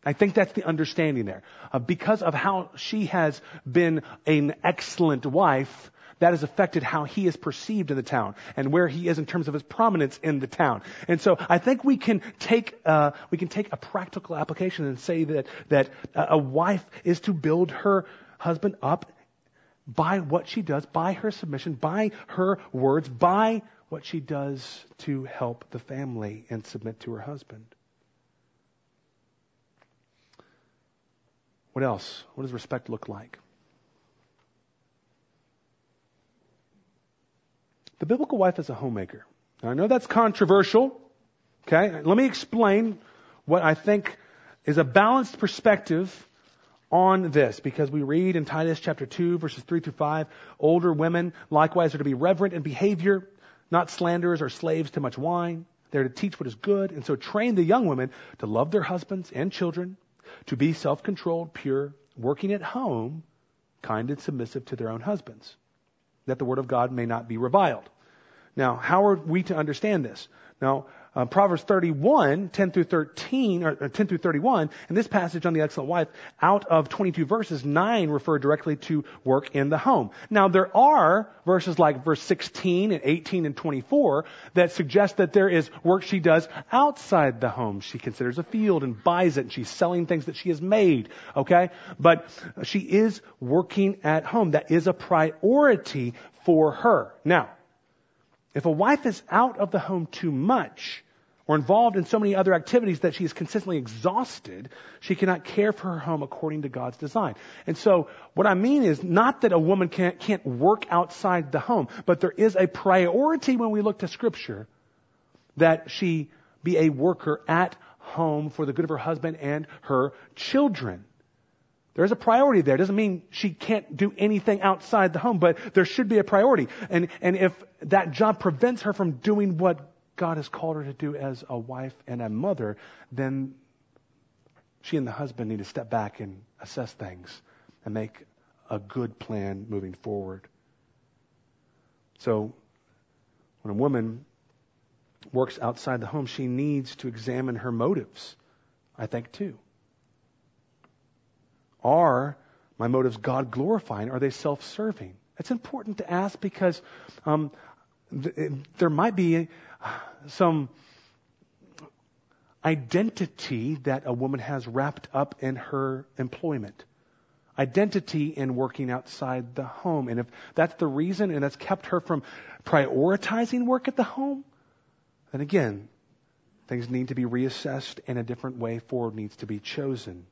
I think that's the understanding there. Uh, because of how she has been an excellent wife, that has affected how he is perceived in the town and where he is in terms of his prominence in the town. And so I think we can take uh, we can take a practical application and say that that a wife is to build her husband up by what she does, by her submission, by her words, by what she does to help the family and submit to her husband. What else? What does respect look like? The biblical wife is a homemaker. Now, I know that's controversial. Okay? Let me explain what I think is a balanced perspective on this because we read in Titus chapter 2 verses 3 through 5, older women likewise are to be reverent in behavior, not slanderers or slaves to much wine. They're to teach what is good, and so train the young women to love their husbands and children, to be self-controlled, pure, working at home, kind and submissive to their own husbands, that the word of God may not be reviled. Now, how are we to understand this? Now, uh, Proverbs 31, 10 through 13, or, or 10 through 31, and this passage on the excellent wife, out of 22 verses, 9 refer directly to work in the home. Now, there are verses like verse 16 and 18 and 24 that suggest that there is work she does outside the home. She considers a field and buys it, and she's selling things that she has made, okay? But she is working at home. That is a priority for her. Now, if a wife is out of the home too much, or involved in so many other activities that she is consistently exhausted, she cannot care for her home according to God's design. And so, what I mean is not that a woman can't, can't work outside the home, but there is a priority when we look to Scripture that she be a worker at home for the good of her husband and her children. There's a priority there. It doesn't mean she can't do anything outside the home, but there should be a priority. And, and if that job prevents her from doing what God has called her to do as a wife and a mother, then she and the husband need to step back and assess things and make a good plan moving forward. So, when a woman works outside the home, she needs to examine her motives, I think, too. Are my motives God glorifying? Are they self serving? It's important to ask because um, th- there might be some identity that a woman has wrapped up in her employment. Identity in working outside the home. And if that's the reason and that's kept her from prioritizing work at the home, then again, things need to be reassessed and a different way forward needs to be chosen.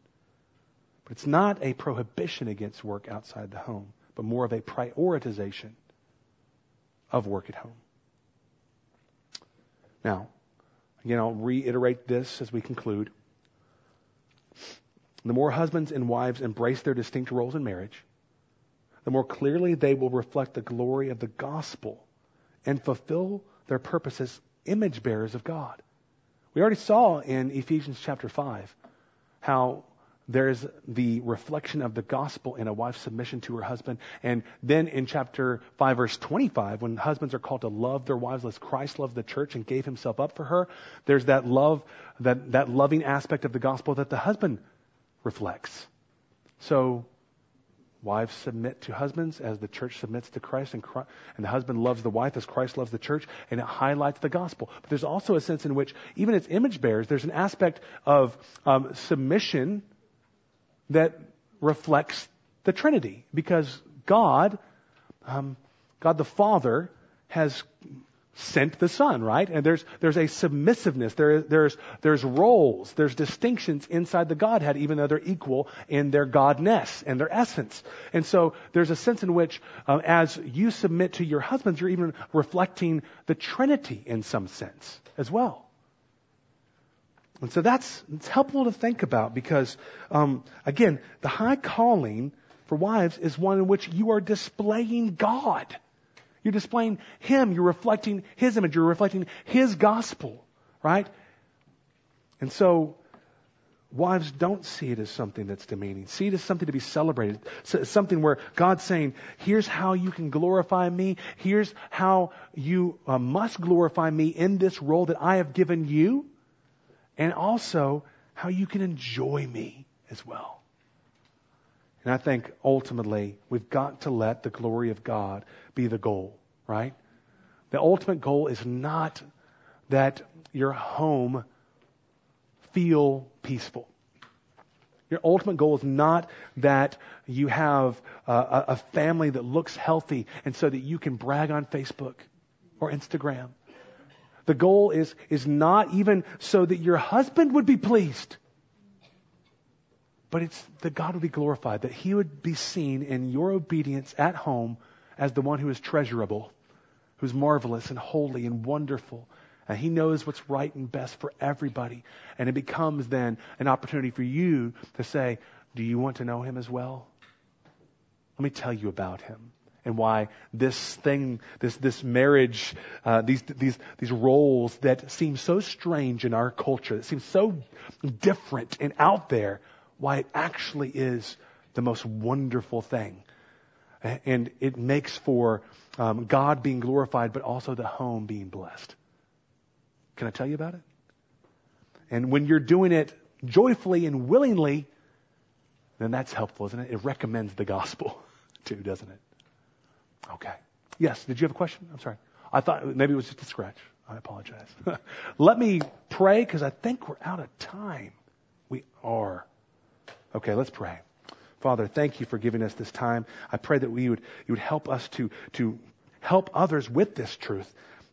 It's not a prohibition against work outside the home, but more of a prioritization of work at home. Now, again, I'll reiterate this as we conclude. The more husbands and wives embrace their distinct roles in marriage, the more clearly they will reflect the glory of the gospel and fulfill their purpose as image bearers of God. We already saw in Ephesians chapter 5 how there's the reflection of the gospel in a wife's submission to her husband. And then in chapter 5, verse 25, when husbands are called to love their wives as Christ loved the church and gave himself up for her, there's that love, that, that loving aspect of the gospel that the husband reflects. So, wives submit to husbands as the church submits to Christ, and, Christ, and the husband loves the wife as Christ loves the church, and it highlights the gospel. But there's also a sense in which, even as image bearers, there's an aspect of um, submission that reflects the Trinity because God, um, God the Father, has sent the Son, right? And there's there's a submissiveness. There there's there's roles. There's distinctions inside the Godhead, even though they're equal in their Godness and their essence. And so there's a sense in which, um, as you submit to your husbands, you're even reflecting the Trinity in some sense as well. And so that's it's helpful to think about because, um, again, the high calling for wives is one in which you are displaying God. You're displaying Him. You're reflecting His image. You're reflecting His gospel, right? And so, wives don't see it as something that's demeaning. See it as something to be celebrated. something where God's saying, here's how you can glorify me. Here's how you uh, must glorify me in this role that I have given you and also how you can enjoy me as well. And I think ultimately we've got to let the glory of God be the goal, right? The ultimate goal is not that your home feel peaceful. Your ultimate goal is not that you have a, a, family that looks healthy and so that you can brag on Facebook or Instagram. The goal is, is not even so that your husband would be pleased, but it's that God would be glorified, that he would be seen in your obedience at home as the one who is treasurable, who's marvelous and holy and wonderful. And he knows what's right and best for everybody. And it becomes then an opportunity for you to say, Do you want to know him as well? Let me tell you about him and why this thing, this, this marriage, uh, these, these, these roles that seem so strange in our culture, that seem so different and out there, why it actually is the most wonderful thing. And it makes for um, God being glorified, but also the home being blessed. Can I tell you about it? And when you're doing it joyfully and willingly, then that's helpful, isn't it? It recommends the gospel too, doesn't it? Okay. Yes, did you have a question? I'm sorry. I thought maybe it was just a scratch. I apologize. Let me pray because I think we're out of time. We are. Okay, let's pray. Father, thank you for giving us this time. I pray that we would, you would help us to, to help others with this truth.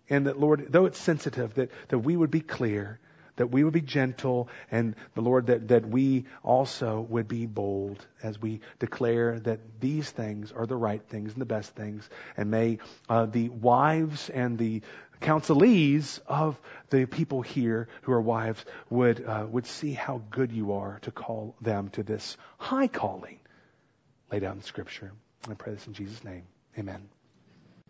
And that, Lord, though it's sensitive, that, that we would be clear, that we would be gentle, and the Lord, that, that we also would be bold as we declare that these things are the right things and the best things. And may uh, the wives and the counselees of the people here who are wives would, uh, would see how good you are to call them to this high calling laid out in Scripture. I pray this in Jesus' name. Amen.